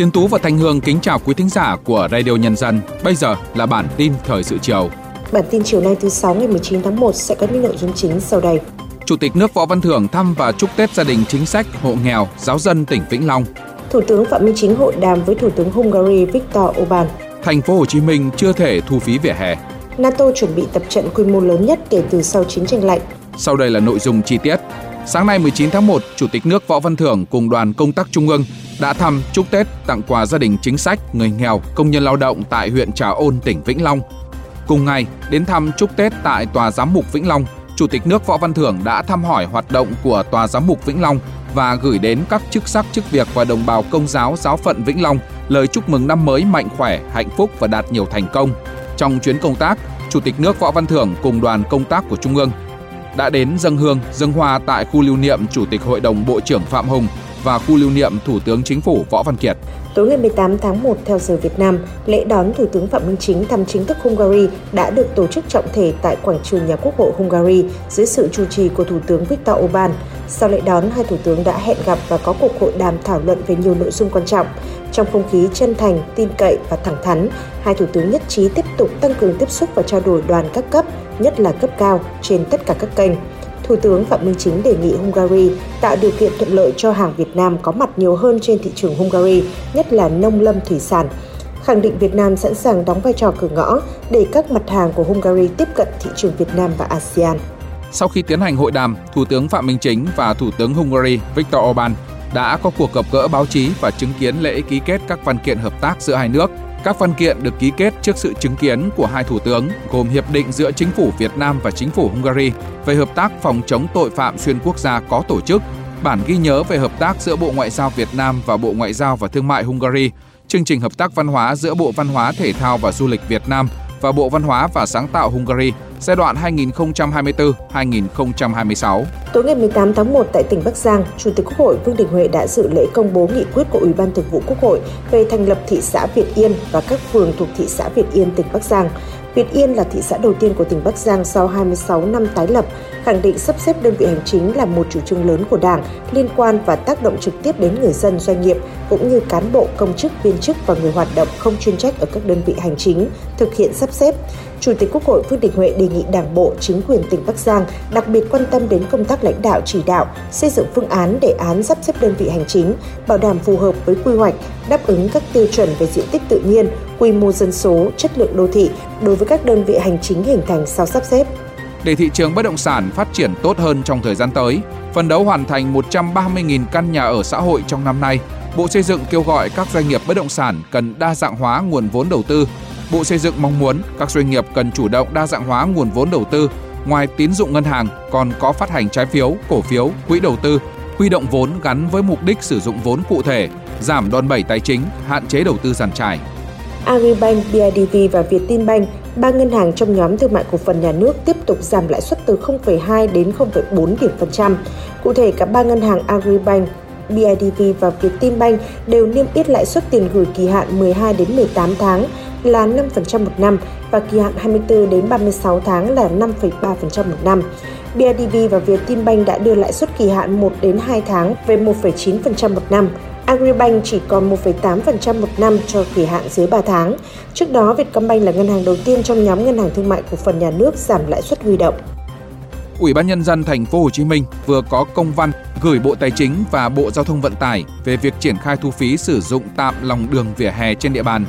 Tiến Tú và Thanh Hương kính chào quý thính giả của Radio Nhân dân. Bây giờ là bản tin thời sự chiều. Bản tin chiều nay thứ sáu ngày 19 tháng 1 sẽ có những nội dung chính sau đây. Chủ tịch nước Võ Văn Thưởng thăm và chúc Tết gia đình chính sách, hộ nghèo, giáo dân tỉnh Vĩnh Long. Thủ tướng Phạm Minh Chính hội đàm với Thủ tướng Hungary Viktor Orbán. Thành phố Hồ Chí Minh chưa thể thu phí vỉa hè. NATO chuẩn bị tập trận quy mô lớn nhất kể từ sau chiến tranh lạnh. Sau đây là nội dung chi tiết. Sáng nay 19 tháng 1, Chủ tịch nước Võ Văn Thưởng cùng đoàn công tác Trung ương đã thăm chúc Tết tặng quà gia đình chính sách, người nghèo, công nhân lao động tại huyện Trà Ôn, tỉnh Vĩnh Long. Cùng ngày, đến thăm chúc Tết tại Tòa Giám mục Vĩnh Long, Chủ tịch nước Võ Văn Thưởng đã thăm hỏi hoạt động của Tòa Giám mục Vĩnh Long và gửi đến các chức sắc chức việc và đồng bào công giáo giáo phận Vĩnh Long lời chúc mừng năm mới mạnh khỏe, hạnh phúc và đạt nhiều thành công. Trong chuyến công tác, Chủ tịch nước Võ Văn Thưởng cùng đoàn công tác của Trung ương đã đến dân hương, dân hoa tại khu lưu niệm Chủ tịch Hội đồng Bộ trưởng Phạm Hùng và khu lưu niệm Thủ tướng Chính phủ Võ Văn Kiệt. Tối ngày 18 tháng 1 theo giờ Việt Nam, lễ đón Thủ tướng Phạm Minh Chính thăm chính thức Hungary đã được tổ chức trọng thể tại quảng trường nhà Quốc hội Hungary dưới sự chủ trì của Thủ tướng Viktor Orbán. Sau lễ đón, hai thủ tướng đã hẹn gặp và có cuộc hội đàm thảo luận về nhiều nội dung quan trọng. Trong không khí chân thành, tin cậy và thẳng thắn, hai thủ tướng nhất trí tiếp tục tăng cường tiếp xúc và trao đổi đoàn các cấp, nhất là cấp cao, trên tất cả các kênh. Thủ tướng Phạm Minh Chính đề nghị Hungary tạo điều kiện thuận lợi cho hàng Việt Nam có mặt nhiều hơn trên thị trường Hungary, nhất là nông lâm thủy sản. Khẳng định Việt Nam sẵn sàng đóng vai trò cửa ngõ để các mặt hàng của Hungary tiếp cận thị trường Việt Nam và ASEAN. Sau khi tiến hành hội đàm, Thủ tướng Phạm Minh Chính và Thủ tướng Hungary Viktor Orbán đã có cuộc gặp gỡ báo chí và chứng kiến lễ ký kết các văn kiện hợp tác giữa hai nước. Các văn kiện được ký kết trước sự chứng kiến của hai thủ tướng gồm hiệp định giữa chính phủ Việt Nam và chính phủ Hungary về hợp tác phòng chống tội phạm xuyên quốc gia có tổ chức, bản ghi nhớ về hợp tác giữa Bộ Ngoại giao Việt Nam và Bộ Ngoại giao và Thương mại Hungary, chương trình hợp tác văn hóa giữa Bộ Văn hóa Thể thao và Du lịch Việt Nam và Bộ Văn hóa và Sáng tạo Hungary giai đoạn 2024-2026. Tối ngày 18 tháng 1 tại tỉnh Bắc Giang, Chủ tịch Quốc hội Vương Đình Huệ đã dự lễ công bố nghị quyết của Ủy ban Thường vụ Quốc hội về thành lập thị xã Việt Yên và các phường thuộc thị xã Việt Yên, tỉnh Bắc Giang. Việt Yên là thị xã đầu tiên của tỉnh Bắc Giang sau 26 năm tái lập, khẳng định sắp xếp đơn vị hành chính là một chủ trương lớn của Đảng, liên quan và tác động trực tiếp đến người dân, doanh nghiệp, cũng như cán bộ, công chức, viên chức và người hoạt động không chuyên trách ở các đơn vị hành chính, thực hiện sắp xếp. Chủ tịch Quốc hội Vương Đình Huệ đề nghị Đảng bộ, chính quyền tỉnh Bắc Giang đặc biệt quan tâm đến công tác lãnh đạo chỉ đạo, xây dựng phương án đề án sắp xếp đơn vị hành chính, bảo đảm phù hợp với quy hoạch, đáp ứng các tiêu chuẩn về diện tích tự nhiên, quy mô dân số, chất lượng đô thị đối với các đơn vị hành chính hình thành sau sắp xếp. Để thị trường bất động sản phát triển tốt hơn trong thời gian tới, phân đấu hoàn thành 130.000 căn nhà ở xã hội trong năm nay, Bộ Xây dựng kêu gọi các doanh nghiệp bất động sản cần đa dạng hóa nguồn vốn đầu tư. Bộ Xây dựng mong muốn các doanh nghiệp cần chủ động đa dạng hóa nguồn vốn đầu tư, ngoài tín dụng ngân hàng còn có phát hành trái phiếu, cổ phiếu, quỹ đầu tư, huy động vốn gắn với mục đích sử dụng vốn cụ thể, giảm đòn bẩy tài chính, hạn chế đầu tư giàn trải. Agribank, BIDV và Vietinbank, ba ngân hàng trong nhóm thương mại cổ phần nhà nước tiếp tục giảm lãi suất từ 0,2 đến 0,4 điểm phần trăm. Cụ thể, cả ba ngân hàng Agribank, BIDV và Vietinbank đều niêm yết lãi suất tiền gửi kỳ hạn 12 đến 18 tháng là 5% một năm và kỳ hạn 24 đến 36 tháng là 5,3% một năm. BIDV và Vietinbank đã đưa lãi suất kỳ hạn 1 đến 2 tháng về 1,9% một năm. Agribank chỉ còn 1,8% một năm cho kỳ hạn dưới 3 tháng. Trước đó, Vietcombank là ngân hàng đầu tiên trong nhóm ngân hàng thương mại cổ phần nhà nước giảm lãi suất huy động. Ủy ban nhân dân thành phố Hồ Chí Minh vừa có công văn gửi Bộ Tài chính và Bộ Giao thông Vận tải về việc triển khai thu phí sử dụng tạm lòng đường vỉa hè trên địa bàn.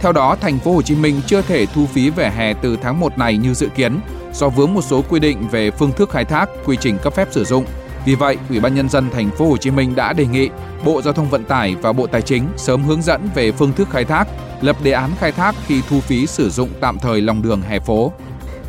Theo đó, thành phố Hồ Chí Minh chưa thể thu phí vỉa hè từ tháng 1 này như dự kiến do vướng một số quy định về phương thức khai thác, quy trình cấp phép sử dụng. Vì vậy, Ủy ban nhân dân thành phố Hồ Chí Minh đã đề nghị Bộ Giao thông Vận tải và Bộ Tài chính sớm hướng dẫn về phương thức khai thác, lập đề án khai thác khi thu phí sử dụng tạm thời lòng đường hè phố.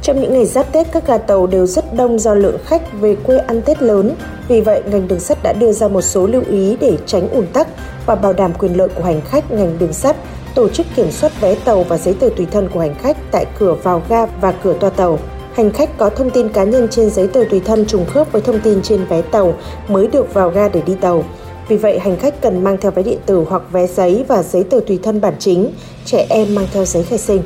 Trong những ngày giáp Tết, các ga tàu đều rất đông do lượng khách về quê ăn Tết lớn. Vì vậy, ngành đường sắt đã đưa ra một số lưu ý để tránh ùn tắc và bảo đảm quyền lợi của hành khách ngành đường sắt, tổ chức kiểm soát vé tàu và giấy tờ tùy thân của hành khách tại cửa vào ga và cửa toa tàu. Hành khách có thông tin cá nhân trên giấy tờ tùy thân trùng khớp với thông tin trên vé tàu mới được vào ga để đi tàu. Vì vậy, hành khách cần mang theo vé điện tử hoặc vé giấy và giấy tờ tùy thân bản chính, trẻ em mang theo giấy khai sinh.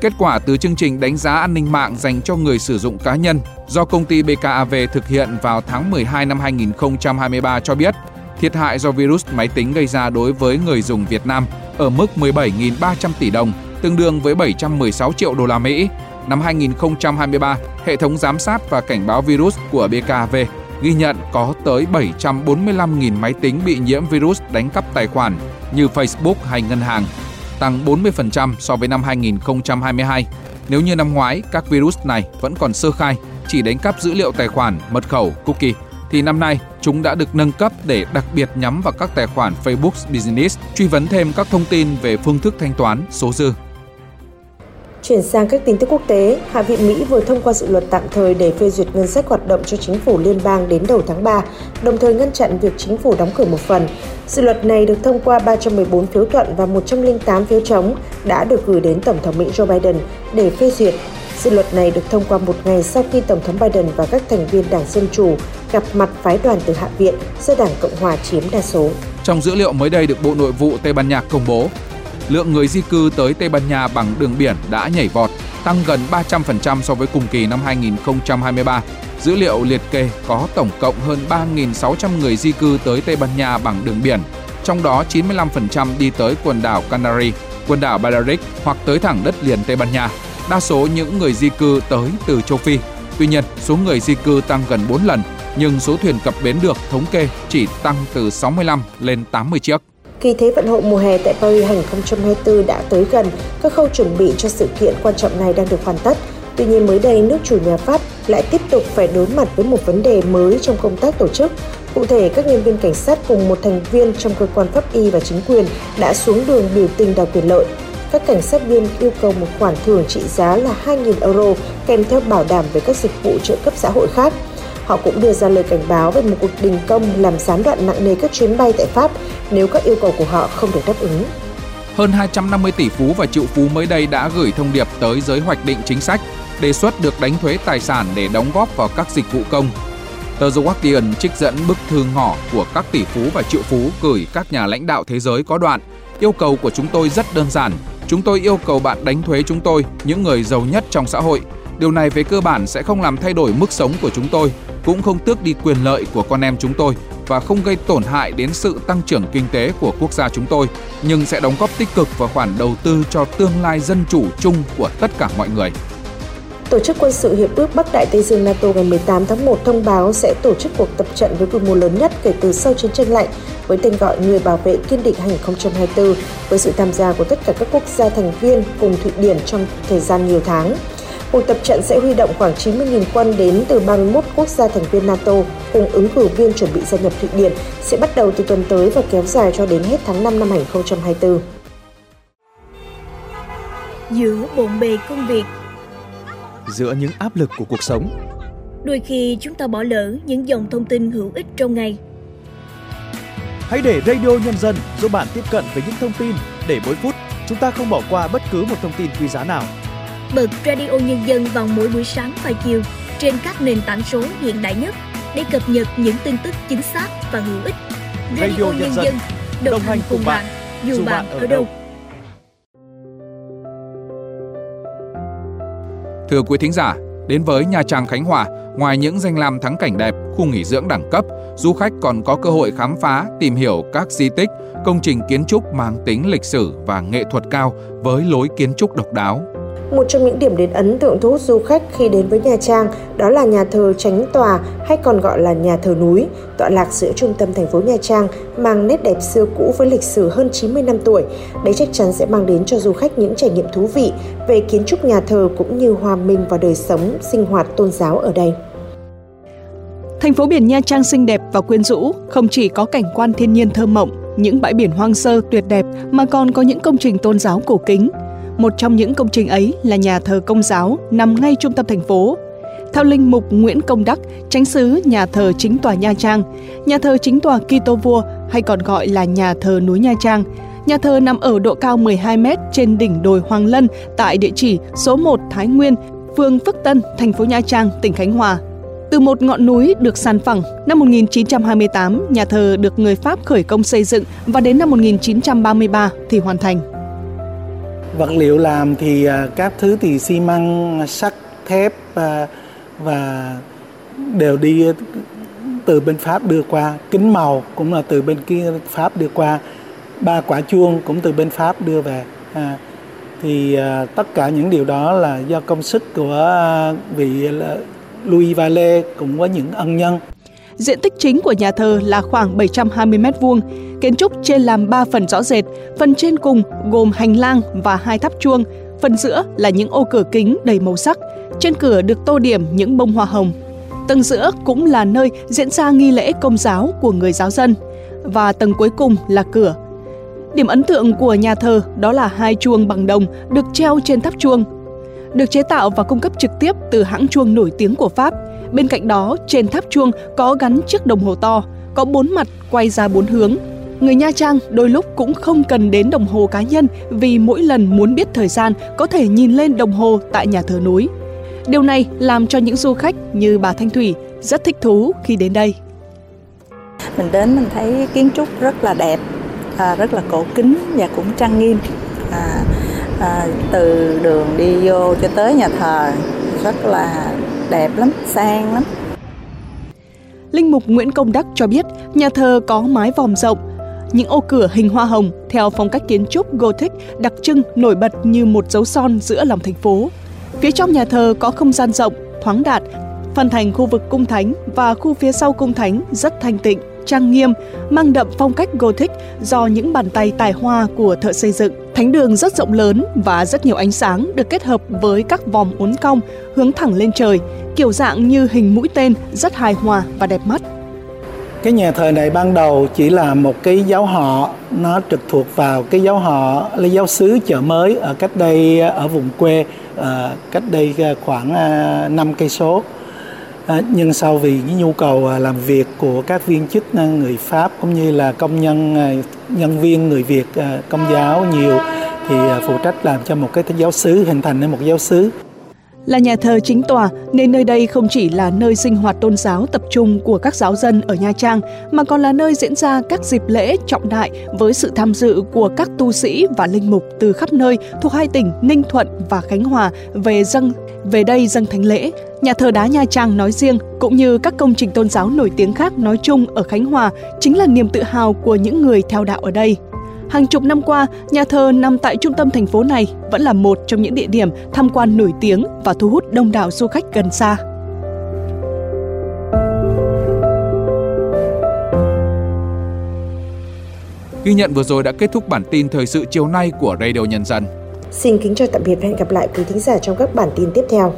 Kết quả từ chương trình đánh giá an ninh mạng dành cho người sử dụng cá nhân do công ty BKAV thực hiện vào tháng 12 năm 2023 cho biết, thiệt hại do virus máy tính gây ra đối với người dùng Việt Nam ở mức 17.300 tỷ đồng, tương đương với 716 triệu đô la Mỹ. Năm 2023, hệ thống giám sát và cảnh báo virus của BKAV ghi nhận có tới 745.000 máy tính bị nhiễm virus đánh cắp tài khoản như Facebook hay ngân hàng, tăng 40% so với năm 2022. Nếu như năm ngoái các virus này vẫn còn sơ khai, chỉ đánh cắp dữ liệu tài khoản, mật khẩu, cookie, thì năm nay chúng đã được nâng cấp để đặc biệt nhắm vào các tài khoản Facebook Business, truy vấn thêm các thông tin về phương thức thanh toán, số dư. Chuyển sang các tin tức quốc tế, Hạ viện Mỹ vừa thông qua dự luật tạm thời để phê duyệt ngân sách hoạt động cho chính phủ liên bang đến đầu tháng 3, đồng thời ngăn chặn việc chính phủ đóng cửa một phần. Dự luật này được thông qua 314 phiếu thuận và 108 phiếu chống đã được gửi đến Tổng thống Mỹ Joe Biden để phê duyệt. Dự luật này được thông qua một ngày sau khi Tổng thống Biden và các thành viên Đảng Dân Chủ gặp mặt phái đoàn từ Hạ viện do Đảng Cộng Hòa chiếm đa số. Trong dữ liệu mới đây được Bộ Nội vụ Tây Ban Nha công bố, lượng người di cư tới Tây Ban Nha bằng đường biển đã nhảy vọt, tăng gần 300% so với cùng kỳ năm 2023. Dữ liệu liệt kê có tổng cộng hơn 3.600 người di cư tới Tây Ban Nha bằng đường biển, trong đó 95% đi tới quần đảo Canary, quần đảo Balearic hoặc tới thẳng đất liền Tây Ban Nha. Đa số những người di cư tới từ châu Phi. Tuy nhiên, số người di cư tăng gần 4 lần, nhưng số thuyền cập bến được thống kê chỉ tăng từ 65 lên 80 chiếc. Kỳ Thế vận hội mùa hè tại Paris 2024 đã tới gần, các khâu chuẩn bị cho sự kiện quan trọng này đang được hoàn tất. Tuy nhiên mới đây, nước chủ nhà Pháp lại tiếp tục phải đối mặt với một vấn đề mới trong công tác tổ chức. Cụ thể, các nhân viên cảnh sát cùng một thành viên trong cơ quan pháp y và chính quyền đã xuống đường biểu tình đòi quyền lợi. Các cảnh sát viên yêu cầu một khoản thưởng trị giá là 2.000 euro kèm theo bảo đảm về các dịch vụ trợ cấp xã hội khác. Họ cũng đưa ra lời cảnh báo về một cuộc đình công làm gián đoạn nặng nề các chuyến bay tại Pháp nếu các yêu cầu của họ không được đáp ứng. Hơn 250 tỷ phú và triệu phú mới đây đã gửi thông điệp tới giới hoạch định chính sách, đề xuất được đánh thuế tài sản để đóng góp vào các dịch vụ công. Tờ The Guardian trích dẫn bức thư ngỏ của các tỷ phú và triệu phú gửi các nhà lãnh đạo thế giới có đoạn. Yêu cầu của chúng tôi rất đơn giản. Chúng tôi yêu cầu bạn đánh thuế chúng tôi, những người giàu nhất trong xã hội. Điều này về cơ bản sẽ không làm thay đổi mức sống của chúng tôi, cũng không tước đi quyền lợi của con em chúng tôi và không gây tổn hại đến sự tăng trưởng kinh tế của quốc gia chúng tôi, nhưng sẽ đóng góp tích cực vào khoản đầu tư cho tương lai dân chủ chung của tất cả mọi người. Tổ chức quân sự Hiệp ước Bắc Đại Tây Dương NATO ngày 18 tháng 1 thông báo sẽ tổ chức cuộc tập trận với quy mô lớn nhất kể từ sau chiến tranh lạnh với tên gọi Người bảo vệ kiên định 2024 với sự tham gia của tất cả các quốc gia thành viên cùng Thụy Điển trong thời gian nhiều tháng. Cuộc tập trận sẽ huy động khoảng 90.000 quân đến từ 31 quốc gia thành viên NATO cùng ứng cử viên chuẩn bị gia nhập Thụy Điển sẽ bắt đầu từ tuần tới và kéo dài cho đến hết tháng 5 năm 2024. Giữa bộn bề công việc Giữa những áp lực của cuộc sống Đôi khi chúng ta bỏ lỡ những dòng thông tin hữu ích trong ngày Hãy để Radio Nhân dân giúp bạn tiếp cận với những thông tin để mỗi phút chúng ta không bỏ qua bất cứ một thông tin quý giá nào bật Radio Nhân dân vào mỗi buổi sáng và chiều trên các nền tảng số hiện đại nhất để cập nhật những tin tức chính xác và hữu ích. Radio, Radio Nhân, dân, đồng, đồng hành cùng bạn, dù bạn ở đâu. Thưa quý thính giả, đến với Nha Trang Khánh Hòa, ngoài những danh lam thắng cảnh đẹp, khu nghỉ dưỡng đẳng cấp, du khách còn có cơ hội khám phá, tìm hiểu các di tích, công trình kiến trúc mang tính lịch sử và nghệ thuật cao với lối kiến trúc độc đáo. Một trong những điểm đến ấn tượng thu hút du khách khi đến với Nha Trang đó là nhà thờ Chánh Tòa hay còn gọi là nhà thờ núi, tọa lạc giữa trung tâm thành phố Nha Trang, mang nét đẹp xưa cũ với lịch sử hơn 90 năm tuổi. Đấy chắc chắn sẽ mang đến cho du khách những trải nghiệm thú vị về kiến trúc nhà thờ cũng như hòa mình vào đời sống, sinh hoạt tôn giáo ở đây. Thành phố biển Nha Trang xinh đẹp và quyến rũ, không chỉ có cảnh quan thiên nhiên thơ mộng, những bãi biển hoang sơ tuyệt đẹp mà còn có những công trình tôn giáo cổ kính, một trong những công trình ấy là nhà thờ công giáo nằm ngay trung tâm thành phố. Theo linh mục Nguyễn Công Đắc, tránh xứ nhà thờ chính tòa Nha Trang, nhà thờ chính tòa Kitô Vua hay còn gọi là nhà thờ núi Nha Trang, Nhà thờ nằm ở độ cao 12 m trên đỉnh đồi Hoàng Lân tại địa chỉ số 1 Thái Nguyên, phường Phước Tân, thành phố Nha Trang, tỉnh Khánh Hòa. Từ một ngọn núi được san phẳng, năm 1928, nhà thờ được người Pháp khởi công xây dựng và đến năm 1933 thì hoàn thành vật liệu làm thì à, các thứ thì xi măng sắt thép à, và đều đi từ bên Pháp đưa qua. Kính màu cũng là từ bên kia Pháp đưa qua. Ba quả chuông cũng từ bên Pháp đưa về. À, thì à, tất cả những điều đó là do công sức của à, vị là Louis Valet cùng với những ân nhân. Diện tích chính của nhà thờ là khoảng 720 m2, kiến trúc trên làm 3 phần rõ rệt, phần trên cùng gồm hành lang và hai tháp chuông, phần giữa là những ô cửa kính đầy màu sắc, trên cửa được tô điểm những bông hoa hồng. Tầng giữa cũng là nơi diễn ra nghi lễ công giáo của người giáo dân và tầng cuối cùng là cửa. Điểm ấn tượng của nhà thờ đó là hai chuông bằng đồng được treo trên tháp chuông. Được chế tạo và cung cấp trực tiếp từ hãng chuông nổi tiếng của Pháp. Bên cạnh đó, trên tháp chuông có gắn chiếc đồng hồ to, có bốn mặt quay ra bốn hướng. Người Nha Trang đôi lúc cũng không cần đến đồng hồ cá nhân vì mỗi lần muốn biết thời gian có thể nhìn lên đồng hồ tại nhà thờ núi. Điều này làm cho những du khách như bà Thanh Thủy rất thích thú khi đến đây. Mình đến mình thấy kiến trúc rất là đẹp, à, rất là cổ kính và cũng trang nghiêm. À, à, từ đường đi vô cho tới nhà thờ rất là đẹp lắm, sang lắm. Linh mục Nguyễn Công Đắc cho biết nhà thờ có mái vòm rộng, những ô cửa hình hoa hồng theo phong cách kiến trúc Gothic đặc trưng nổi bật như một dấu son giữa lòng thành phố. Phía trong nhà thờ có không gian rộng, thoáng đạt, phân thành khu vực cung thánh và khu phía sau cung thánh rất thanh tịnh, trang nghiêm, mang đậm phong cách Gothic do những bàn tay tài hoa của thợ xây dựng. Thánh đường rất rộng lớn và rất nhiều ánh sáng được kết hợp với các vòm uốn cong hướng thẳng lên trời, kiểu dạng như hình mũi tên rất hài hòa và đẹp mắt. Cái nhà thờ này ban đầu chỉ là một cái giáo họ, nó trực thuộc vào cái giáo họ là giáo xứ chợ mới ở cách đây ở vùng quê ờ, cách đây ờ, khoảng ờ, 5 cây số. À, nhưng sau vì cái nhu cầu à, làm việc của các viên chức người Pháp cũng như là công nhân à, nhân viên người Việt công giáo nhiều, thì phụ trách làm cho một cái giáo xứ hình thành nên một giáo xứ là nhà thờ chính tòa, nên nơi đây không chỉ là nơi sinh hoạt tôn giáo tập trung của các giáo dân ở Nha Trang, mà còn là nơi diễn ra các dịp lễ trọng đại với sự tham dự của các tu sĩ và linh mục từ khắp nơi thuộc hai tỉnh Ninh Thuận và Khánh Hòa về dâng về đây dâng thánh lễ. Nhà thờ đá Nha Trang nói riêng, cũng như các công trình tôn giáo nổi tiếng khác nói chung ở Khánh Hòa, chính là niềm tự hào của những người theo đạo ở đây. Hàng chục năm qua, nhà thờ nằm tại trung tâm thành phố này vẫn là một trong những địa điểm tham quan nổi tiếng và thu hút đông đảo du khách gần xa. Ghi nhận vừa rồi đã kết thúc bản tin thời sự chiều nay của Radio Nhân dân. Xin kính chào tạm biệt và hẹn gặp lại quý thính giả trong các bản tin tiếp theo.